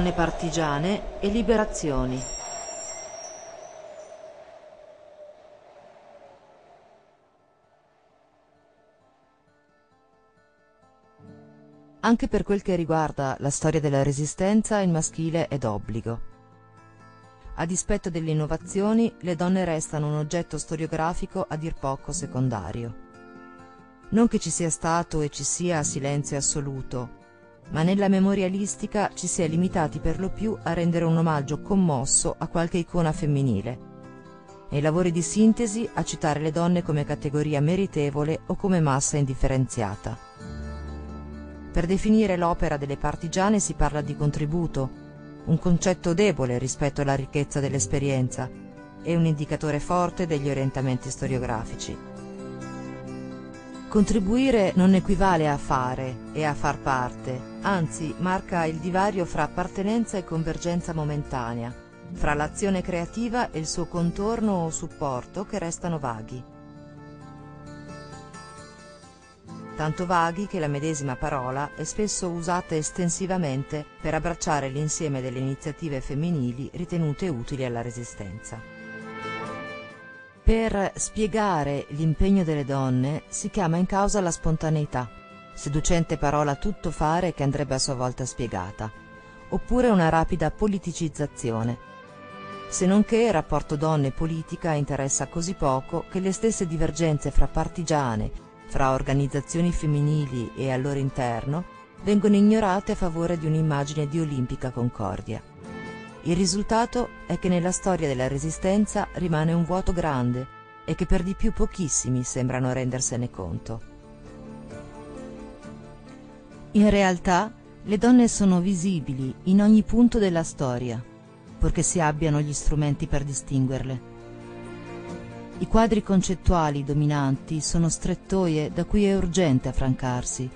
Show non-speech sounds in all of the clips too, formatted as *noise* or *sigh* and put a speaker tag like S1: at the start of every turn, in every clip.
S1: Donne partigiane e liberazioni. Anche per quel che riguarda la storia della resistenza, il maschile è d'obbligo. A dispetto delle innovazioni, le donne restano un oggetto storiografico a dir poco secondario. Non che ci sia stato e ci sia silenzio assoluto, ma nella memorialistica ci si è limitati per lo più a rendere un omaggio commosso a qualche icona femminile. Nei lavori di sintesi a citare le donne come categoria meritevole o come massa indifferenziata. Per definire l'opera delle partigiane si parla di contributo, un concetto debole rispetto alla ricchezza dell'esperienza e un indicatore forte degli orientamenti storiografici. Contribuire non equivale a fare e a far parte, anzi marca il divario fra appartenenza e convergenza momentanea, fra l'azione creativa e il suo contorno o supporto che restano vaghi. Tanto vaghi che la medesima parola è spesso usata estensivamente per abbracciare l'insieme delle iniziative femminili ritenute utili alla resistenza. Per spiegare l'impegno delle donne si chiama in causa la spontaneità, seducente parola tutto fare che andrebbe a sua volta spiegata, oppure una rapida politicizzazione. Se non che il rapporto donne-politica interessa così poco che le stesse divergenze fra partigiane, fra organizzazioni femminili e al loro interno, vengono ignorate a favore di un'immagine di olimpica concordia. Il risultato è che nella storia della resistenza rimane un vuoto grande e che per di più pochissimi sembrano rendersene conto. In realtà le donne sono visibili in ogni punto della storia, purché si abbiano gli strumenti per distinguerle. I quadri concettuali dominanti sono strettoie da cui è urgente affrancarsi,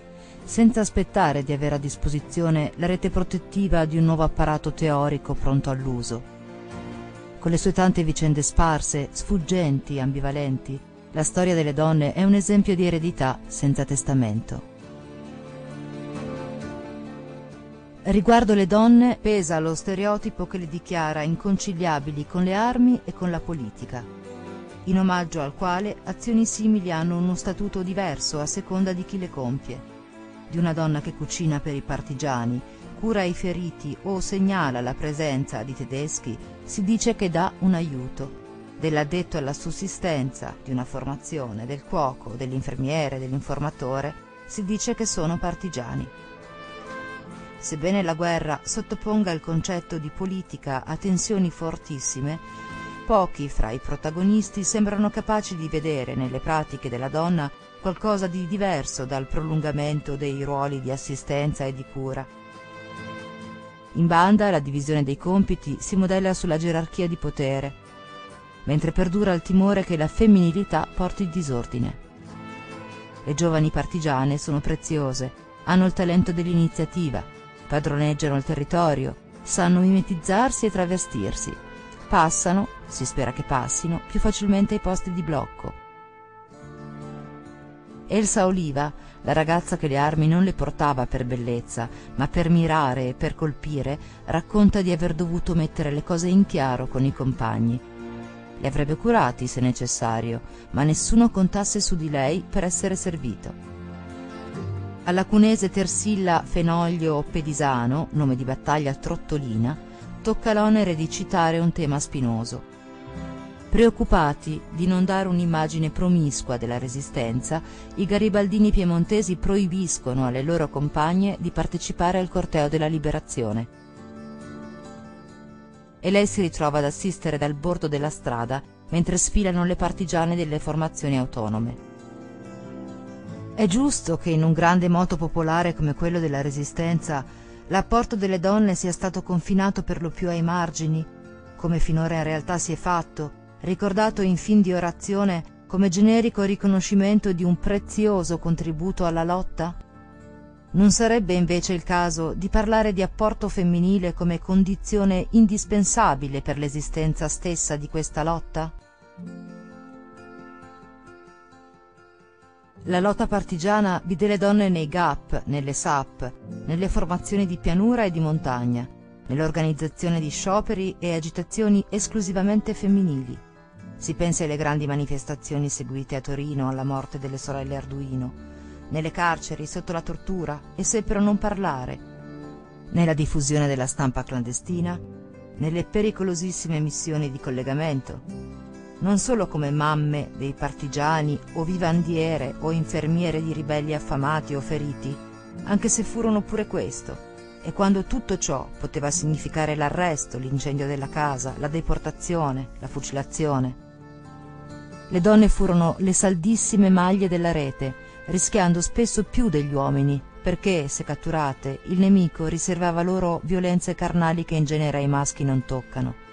S1: senza aspettare di avere a disposizione la rete protettiva di un nuovo apparato teorico pronto all'uso. Con le sue tante vicende sparse, sfuggenti, ambivalenti, la storia delle donne è un esempio di eredità senza testamento. Riguardo le donne pesa lo stereotipo che le dichiara inconciliabili con le armi e con la politica, in omaggio al quale azioni simili hanno uno statuto diverso a seconda di chi le compie di una donna che cucina per i partigiani, cura i feriti o segnala la presenza di tedeschi, si dice che dà un aiuto. Dell'addetto alla sussistenza, di una formazione, del cuoco, dell'infermiere, dell'informatore, si dice che sono partigiani. Sebbene la guerra sottoponga il concetto di politica a tensioni fortissime, pochi fra i protagonisti sembrano capaci di vedere nelle pratiche della donna qualcosa di diverso dal prolungamento dei ruoli di assistenza e di cura. In banda la divisione dei compiti si modella sulla gerarchia di potere, mentre perdura il timore che la femminilità porti disordine. Le giovani partigiane sono preziose, hanno il talento dell'iniziativa, padroneggiano il territorio, sanno mimetizzarsi e travestirsi, passano, si spera che passino, più facilmente ai posti di blocco Elsa Oliva, la ragazza che le armi non le portava per bellezza, ma per mirare e per colpire, racconta di aver dovuto mettere le cose in chiaro con i compagni. Li avrebbe curati se necessario, ma nessuno contasse su di lei per essere servito. Alla cunese Tersilla Fenoglio Pedisano, nome di battaglia Trottolina, tocca l'onere di citare un tema spinoso. Preoccupati di non dare un'immagine promiscua della resistenza, i garibaldini piemontesi proibiscono alle loro compagne di partecipare al corteo della liberazione. e lei si ritrova ad assistere dal bordo della strada mentre sfilano le partigiane delle formazioni autonome. È giusto che in un grande moto popolare come quello della Resistenza l'apporto delle donne sia stato confinato per lo più ai margini, come finora in realtà si è fatto, ricordato in fin di orazione come generico riconoscimento di un prezioso contributo alla lotta? Non sarebbe invece il caso di parlare di apporto femminile come condizione indispensabile per l'esistenza stessa di questa lotta? La lotta partigiana vide le donne nei GAP, nelle SAP, nelle formazioni di pianura e di montagna, nell'organizzazione di scioperi e agitazioni esclusivamente femminili. Si pensi alle grandi manifestazioni seguite a Torino alla morte delle sorelle Arduino, nelle carceri sotto la tortura e seppero non parlare, nella diffusione della stampa clandestina, nelle pericolosissime missioni di collegamento, non solo come mamme dei partigiani o vivandiere o infermiere di ribelli affamati o feriti, anche se furono pure questo, e quando tutto ciò poteva significare l'arresto, l'incendio della casa, la deportazione, la fucilazione. Le donne furono le saldissime maglie della rete, rischiando spesso più degli uomini, perché, se catturate, il nemico riservava loro violenze carnali che in genere ai maschi non toccano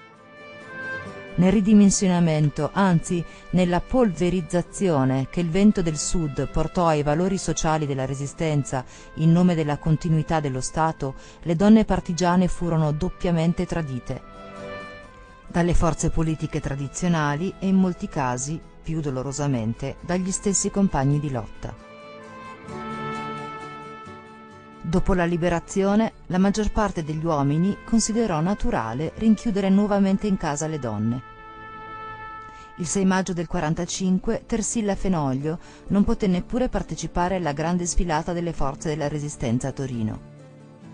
S1: nel ridimensionamento, anzi nella polverizzazione che il vento del Sud portò ai valori sociali della Resistenza in nome della continuità dello Stato, le donne partigiane furono doppiamente tradite. Dalle forze politiche tradizionali e in molti casi, più dolorosamente, dagli stessi compagni di lotta. Dopo la liberazione, la maggior parte degli uomini considerò naturale rinchiudere nuovamente in casa le donne. Il 6 maggio del 45 Tersilla Fenoglio non poté neppure partecipare alla grande sfilata delle forze della resistenza a Torino.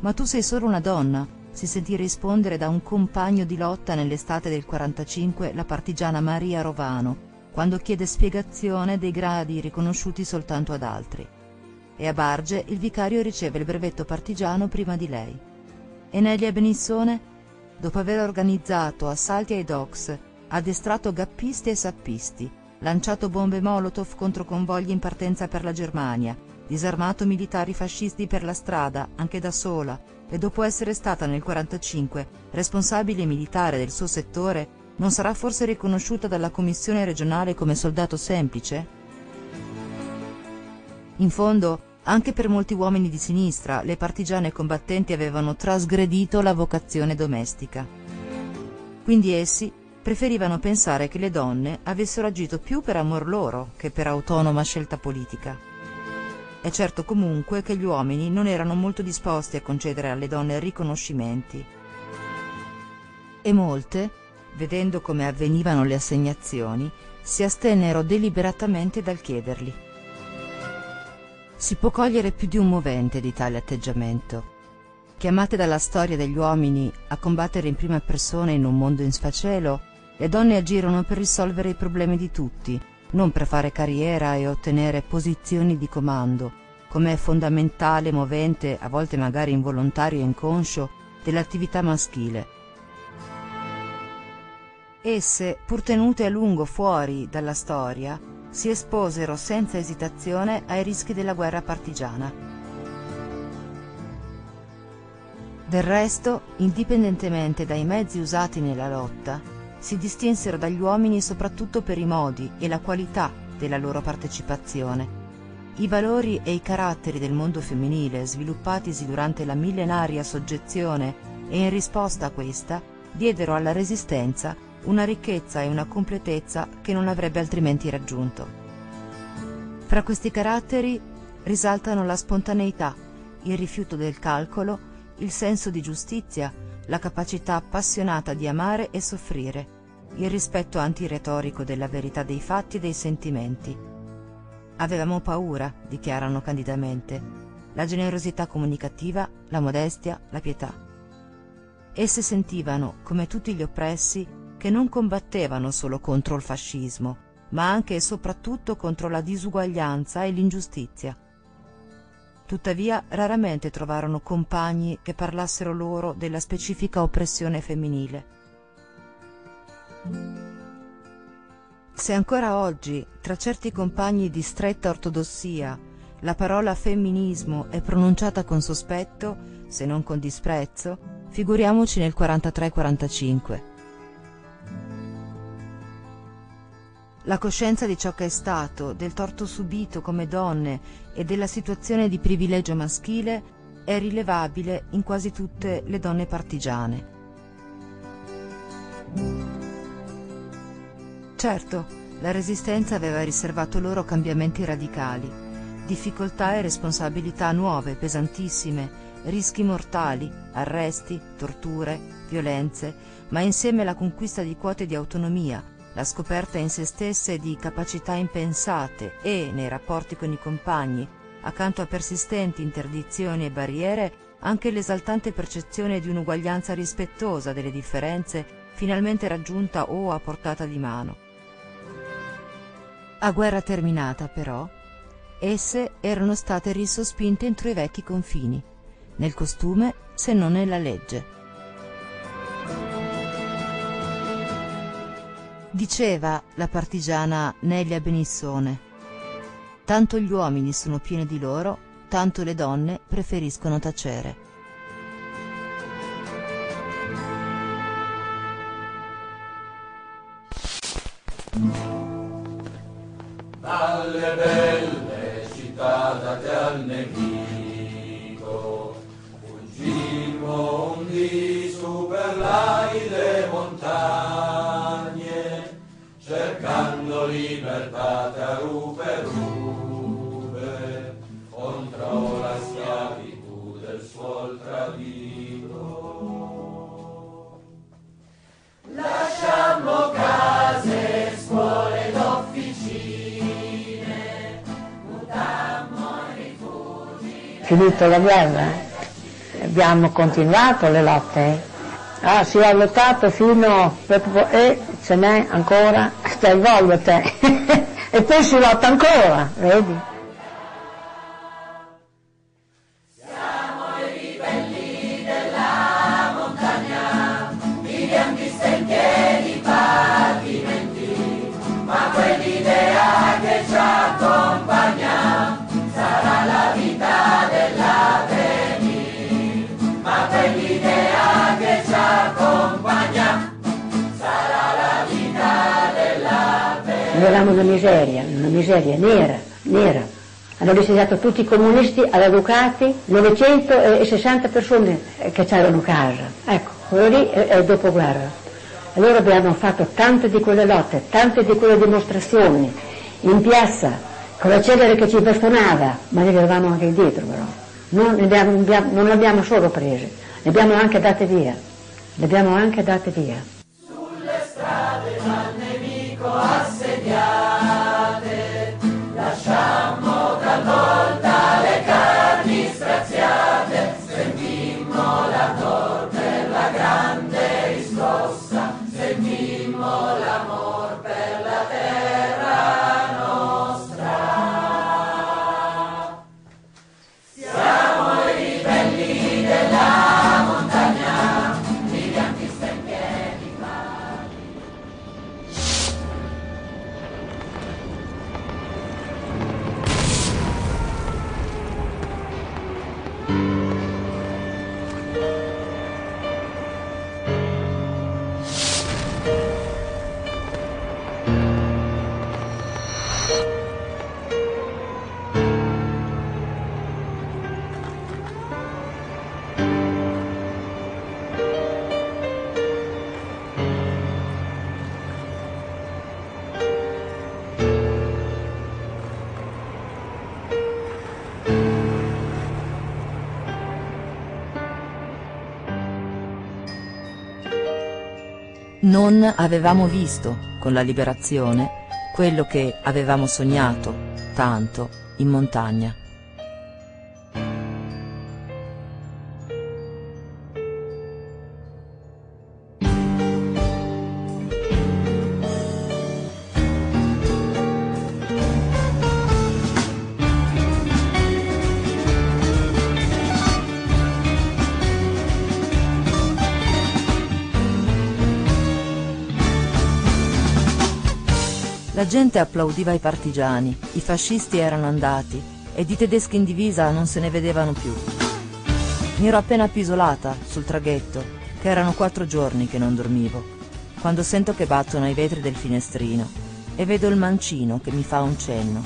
S1: Ma tu sei solo una donna, si sentì rispondere da un compagno di lotta nell'estate del 45 la partigiana Maria Rovano, quando chiede spiegazione dei gradi riconosciuti soltanto ad altri e a Barge il vicario riceve il brevetto partigiano prima di lei. E Nelia Benissone, dopo aver organizzato assalti ai docks, addestrato gappisti e sappisti, lanciato bombe Molotov contro convogli in partenza per la Germania, disarmato militari fascisti per la strada, anche da sola, e dopo essere stata nel 45 responsabile militare del suo settore, non sarà forse riconosciuta dalla commissione regionale come soldato semplice? In fondo, anche per molti uomini di sinistra le partigiane combattenti avevano trasgredito la vocazione domestica. Quindi essi preferivano pensare che le donne avessero agito più per amor loro che per autonoma scelta politica. È certo comunque che gli uomini non erano molto disposti a concedere alle donne riconoscimenti. E molte, vedendo come avvenivano le assegnazioni, si astennero deliberatamente dal chiederli. Si può cogliere più di un movente di tale atteggiamento. Chiamate dalla storia degli uomini a combattere in prima persona in un mondo in sfacelo, le donne agirono per risolvere i problemi di tutti, non per fare carriera e ottenere posizioni di comando, come è fondamentale movente, a volte magari involontario e inconscio, dell'attività maschile. Esse, pur tenute a lungo fuori dalla storia, si esposero senza esitazione ai rischi della guerra partigiana. Del resto, indipendentemente dai mezzi usati nella lotta, si distinsero dagli uomini soprattutto per i modi e la qualità della loro partecipazione. I valori e i caratteri del mondo femminile, sviluppatisi durante la millenaria soggezione e in risposta a questa, diedero alla Resistenza una ricchezza e una completezza che non avrebbe altrimenti raggiunto. Fra questi caratteri risaltano la spontaneità, il rifiuto del calcolo, il senso di giustizia, la capacità appassionata di amare e soffrire, il rispetto antiretorico della verità dei fatti e dei sentimenti. Avevamo paura, dichiarano candidamente, la generosità comunicativa, la modestia, la pietà. Esse sentivano, come tutti gli oppressi, che non combattevano solo contro il fascismo, ma anche e soprattutto contro la disuguaglianza e l'ingiustizia. Tuttavia raramente trovarono compagni che parlassero loro della specifica oppressione femminile. Se ancora oggi, tra certi compagni di stretta ortodossia, la parola femminismo è pronunciata con sospetto, se non con disprezzo, figuriamoci nel 43-45. La coscienza di ciò che è stato, del torto subito come donne e della situazione di privilegio maschile è rilevabile in quasi tutte le donne partigiane. Certo, la resistenza aveva riservato loro cambiamenti radicali, difficoltà e responsabilità nuove, pesantissime, rischi mortali, arresti, torture, violenze, ma insieme la conquista di quote di autonomia, la scoperta in se stesse di capacità impensate e, nei rapporti con i compagni, accanto a persistenti interdizioni e barriere, anche l'esaltante percezione di un'uguaglianza rispettosa delle differenze finalmente raggiunta o a portata di mano. A guerra terminata, però, esse erano state risospinte entro i vecchi confini, nel costume se non nella legge. Diceva la partigiana Nelia Benissone tanto gli uomini sono pieni di loro, tanto le donne preferiscono tacere.
S2: Dalle belle città date al nemico, fuggimmo per rupe contro la schiavitù del suol tradito. Lasciamo case, scuole ed officine, mutammo rifugi.
S3: Finito la guerra, abbiamo continuato le lotte. Ah, si è lottato fino e ce n'è ancora, stai te. *laughs* e poi si lotta ancora, vedi? Eravamo una miseria, una miseria nera, nera. Hanno licenziato tutti i comunisti alla Ducati, 960 persone che c'erano casa. Ecco, quello lì è il dopoguerra. Allora abbiamo fatto tante di quelle lotte, tante di quelle dimostrazioni, in piazza, con la celere che ci bastonava, ma ne avevamo anche dietro però. Non, abbiamo, non le abbiamo solo prese, le abbiamo anche date via. Le abbiamo anche date via.
S2: Sulle strade Yeah.
S1: Non avevamo visto, con la liberazione, quello che avevamo sognato, tanto, in montagna. Gente applaudiva i partigiani, i fascisti erano andati e di tedeschi in divisa non se ne vedevano più. Mi ero appena appisolata sul traghetto, che erano quattro giorni che non dormivo, quando sento che battono ai vetri del finestrino e vedo il mancino che mi fa un cenno.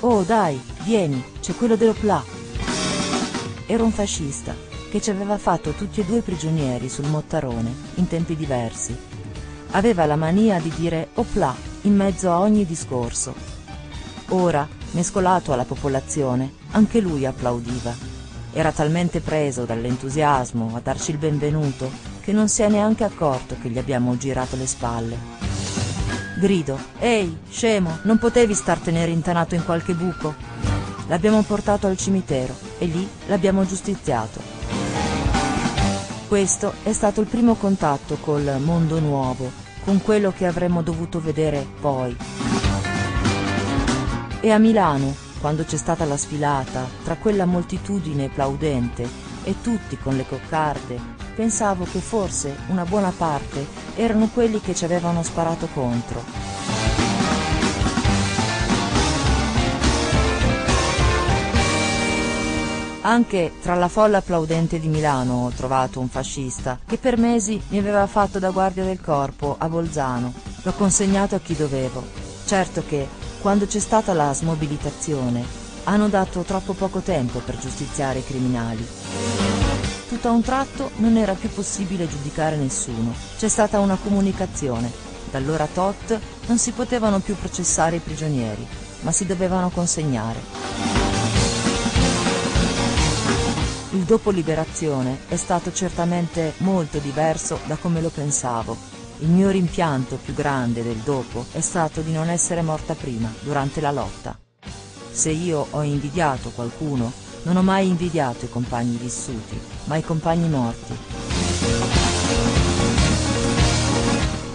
S1: Oh dai, vieni, c'è quello dell'Opla. Era un fascista che ci aveva fatto tutti e due prigionieri sul Mottarone in tempi diversi. Aveva la mania di dire Opla in mezzo a ogni discorso. Ora, mescolato alla popolazione, anche lui applaudiva. Era talmente preso dall'entusiasmo a darci il benvenuto che non si è neanche accorto che gli abbiamo girato le spalle. Grido, ehi, scemo, non potevi startene rintanato in qualche buco? L'abbiamo portato al cimitero e lì l'abbiamo giustiziato. Questo è stato il primo contatto col mondo nuovo, con quello che avremmo dovuto vedere poi. E a Milano, quando c'è stata la sfilata, tra quella moltitudine plaudente e tutti con le coccarde, pensavo che forse una buona parte erano quelli che ci avevano sparato contro. Anche tra la folla applaudente di Milano ho trovato un fascista che per mesi mi aveva fatto da guardia del corpo a Bolzano. L'ho consegnato a chi dovevo. Certo che, quando c'è stata la smobilitazione, hanno dato troppo poco tempo per giustiziare i criminali. Tutto a un tratto non era più possibile giudicare nessuno. C'è stata una comunicazione. Dall'ora tot non si potevano più processare i prigionieri, ma si dovevano consegnare. Il dopo liberazione è stato certamente molto diverso da come lo pensavo. Il mio rimpianto più grande del dopo è stato di non essere morta prima, durante la lotta. Se io ho invidiato qualcuno, non ho mai invidiato i compagni vissuti, ma i compagni morti.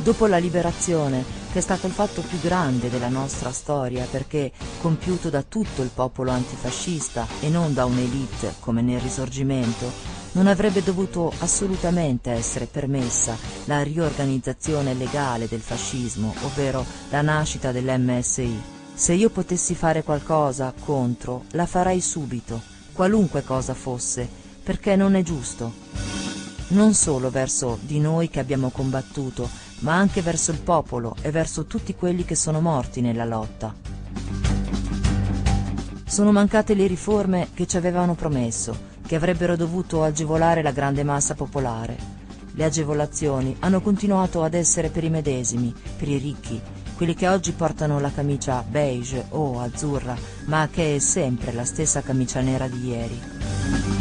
S1: Dopo la liberazione che è stato il fatto più grande della nostra storia perché compiuto da tutto il popolo antifascista e non da un'elite come nel risorgimento, non avrebbe dovuto assolutamente essere permessa la riorganizzazione legale del fascismo, ovvero la nascita dell'MSI. Se io potessi fare qualcosa contro, la farei subito, qualunque cosa fosse, perché non è giusto. Non solo verso di noi che abbiamo combattuto, ma anche verso il popolo e verso tutti quelli che sono morti nella lotta. Sono mancate le riforme che ci avevano promesso, che avrebbero dovuto agevolare la grande massa popolare. Le agevolazioni hanno continuato ad essere per i medesimi, per i ricchi, quelli che oggi portano la camicia beige o azzurra, ma che è sempre la stessa camicia nera di ieri.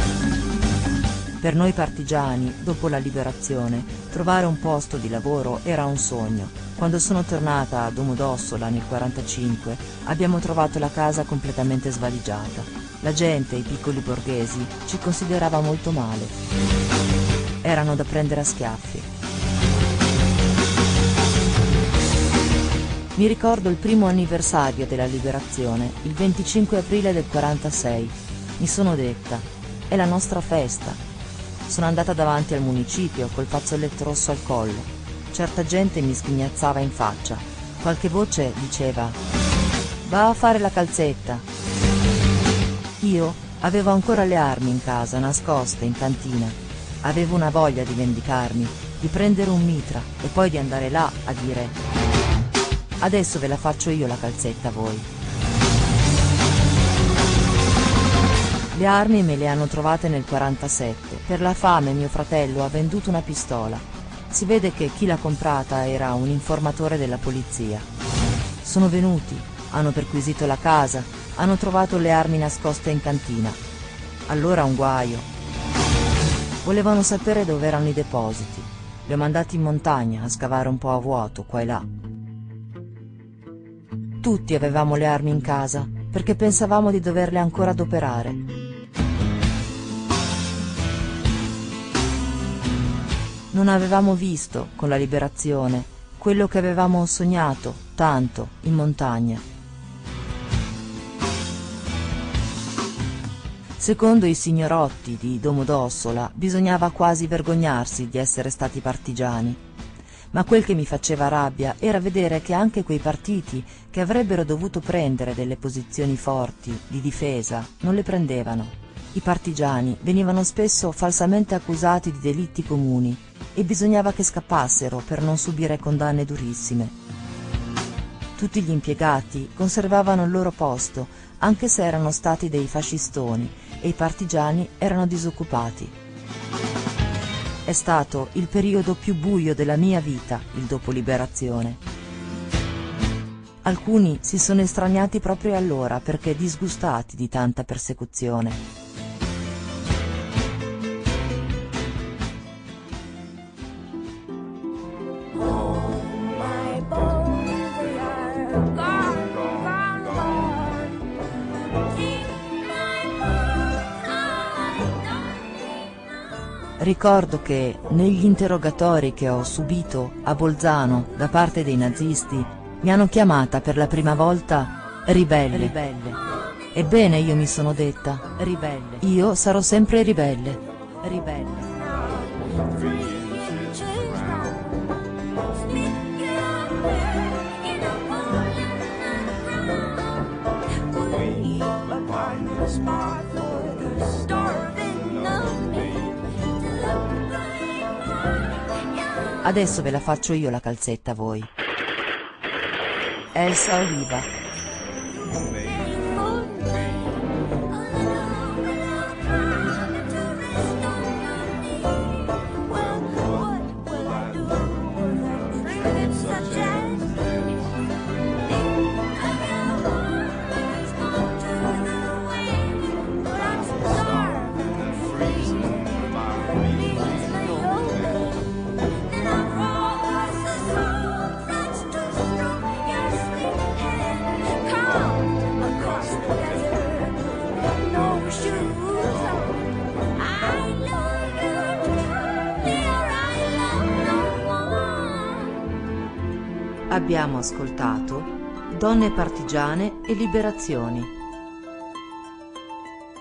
S1: Per noi partigiani, dopo la liberazione, trovare un posto di lavoro era un sogno. Quando sono tornata a Domodossola nel 1945 abbiamo trovato la casa completamente svaligiata. La gente, i piccoli borghesi, ci considerava molto male. Erano da prendere a schiaffi. Mi ricordo il primo anniversario della liberazione, il 25 aprile del 46. Mi sono detta, è la nostra festa, sono andata davanti al municipio col fazzoletto rosso al collo. Certa gente mi sghignazzava in faccia. Qualche voce diceva Va a fare la calzetta. Io avevo ancora le armi in casa, nascoste in cantina. Avevo una voglia di vendicarmi, di prendere un mitra e poi di andare là a dire Adesso ve la faccio io la calzetta a voi. Le armi me le hanno trovate nel 47. Per la fame mio fratello ha venduto una pistola. Si vede che chi l'ha comprata era un informatore della polizia. Sono venuti, hanno perquisito la casa, hanno trovato le armi nascoste in cantina. Allora un guaio. Volevano sapere dove erano i depositi. Li ho mandati in montagna a scavare un po' a vuoto, qua e là. Tutti avevamo le armi in casa, perché pensavamo di doverle ancora adoperare. Non avevamo visto, con la liberazione, quello che avevamo sognato tanto in montagna. Secondo i signorotti di Domodossola bisognava quasi vergognarsi di essere stati partigiani. ma quel che mi faceva rabbia era vedere che anche quei partiti che avrebbero dovuto prendere delle posizioni forti, di difesa, non le prendevano. I partigiani venivano spesso falsamente accusati di delitti comuni e bisognava che scappassero per non subire condanne durissime. Tutti gli impiegati conservavano il loro posto, anche se erano stati dei fascistoni, e i partigiani erano disoccupati. È stato il periodo più buio della mia vita, il dopo liberazione. Alcuni si sono estraniati proprio allora perché disgustati di tanta persecuzione. Ricordo che negli interrogatori che ho subito a Bolzano da parte dei nazisti mi hanno chiamata per la prima volta ribelle. ribelle. Ebbene io mi sono detta ribelle. Io sarò sempre ribelle. Ribelle. Adesso ve la faccio io la calzetta a voi. Elsa Oliva. Abbiamo ascoltato Donne partigiane e liberazioni.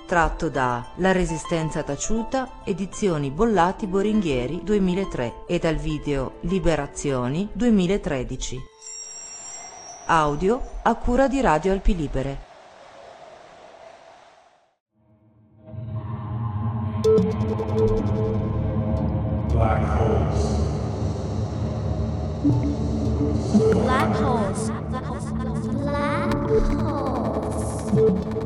S1: Tratto da La resistenza taciuta, edizioni Bollati Boringhieri 2003 e dal video Liberazioni 2013. Audio a cura di Radio Alpi Libere.
S4: Black holes.
S5: Black holes. Black holes.